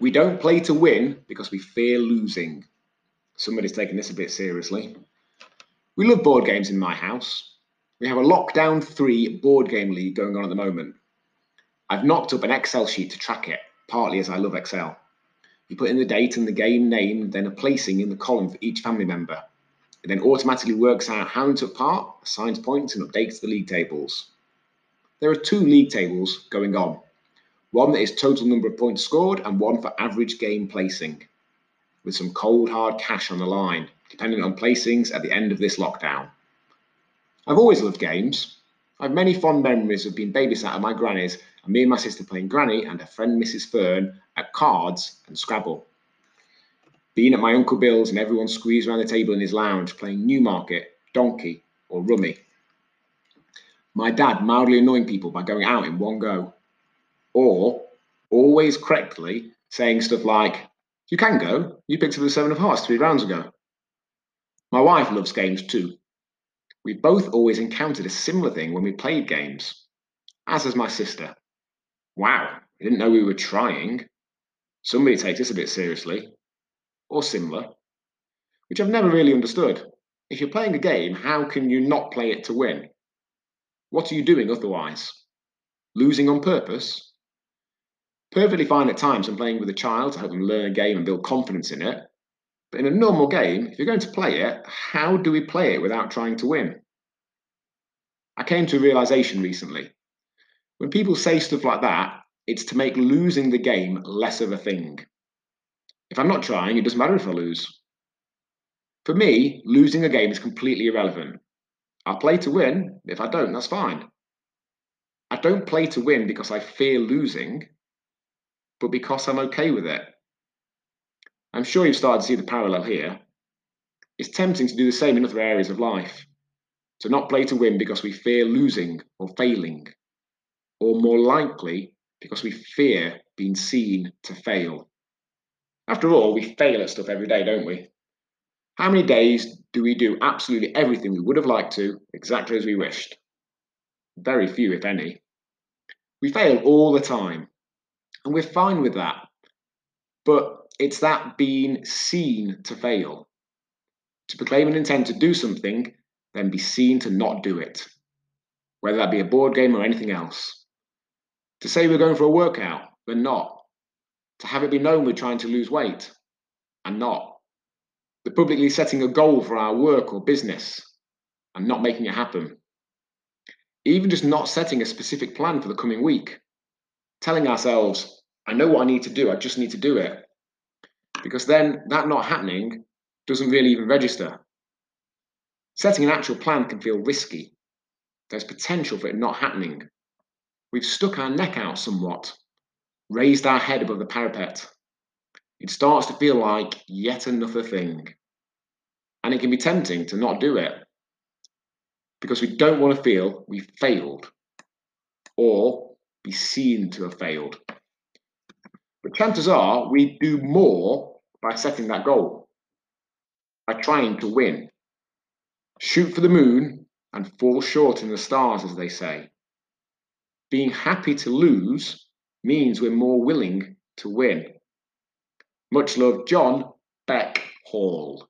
We don't play to win because we fear losing. Somebody's taking this a bit seriously. We love board games in my house. We have a Lockdown 3 board game league going on at the moment. I've knocked up an Excel sheet to track it, partly as I love Excel. You put in the date and the game name, then a placing in the column for each family member. It then automatically works out how you took part, assigns points, and updates the league tables. There are two league tables going on one that is total number of points scored, and one for average game placing, with some cold hard cash on the line, depending on placings at the end of this lockdown. I've always loved games. I have many fond memories of being babysat at my granny's and me and my sister playing Granny and her friend Mrs. Fearn at cards and Scrabble. Being at my Uncle Bill's and everyone squeezed around the table in his lounge playing Newmarket, Donkey, or Rummy. My dad mildly annoying people by going out in one go or always correctly saying stuff like, You can go, you picked up the seven of hearts three rounds ago. My wife loves games too. We both always encountered a similar thing when we played games, as has my sister. Wow, I didn't know we were trying. Somebody takes this a bit seriously, or similar, which I've never really understood. If you're playing a game, how can you not play it to win? What are you doing otherwise? Losing on purpose? Perfectly fine at times when playing with a child to help them learn a game and build confidence in it. But in a normal game, if you're going to play it, how do we play it without trying to win? I came to a realization recently. When people say stuff like that, it's to make losing the game less of a thing. If I'm not trying, it doesn't matter if I lose. For me, losing a game is completely irrelevant. I'll play to win. If I don't, that's fine. I don't play to win because I fear losing but because I'm okay with it. I'm sure you've started to see the parallel here. It's tempting to do the same in other areas of life. To not play to win because we fear losing or failing, or more likely, because we fear being seen to fail. After all, we fail at stuff every day, don't we? How many days do we do absolutely everything we would have liked to, exactly as we wished? Very few, if any. We fail all the time, and we're fine with that. But it's that being seen to fail. To proclaim an intent to do something, then be seen to not do it, whether that be a board game or anything else. To say we're going for a workout, but not. To have it be known we're trying to lose weight, and not. The publicly setting a goal for our work or business, and not making it happen. Even just not setting a specific plan for the coming week, telling ourselves, I know what I need to do. I just need to do it. Because then that not happening doesn't really even register. Setting an actual plan can feel risky. There's potential for it not happening. We've stuck our neck out somewhat, raised our head above the parapet. It starts to feel like yet another thing. And it can be tempting to not do it because we don't want to feel we failed or be seen to have failed. But chances are we do more by setting that goal, by trying to win. Shoot for the moon and fall short in the stars, as they say. Being happy to lose means we're more willing to win. Much love, John Beck Hall.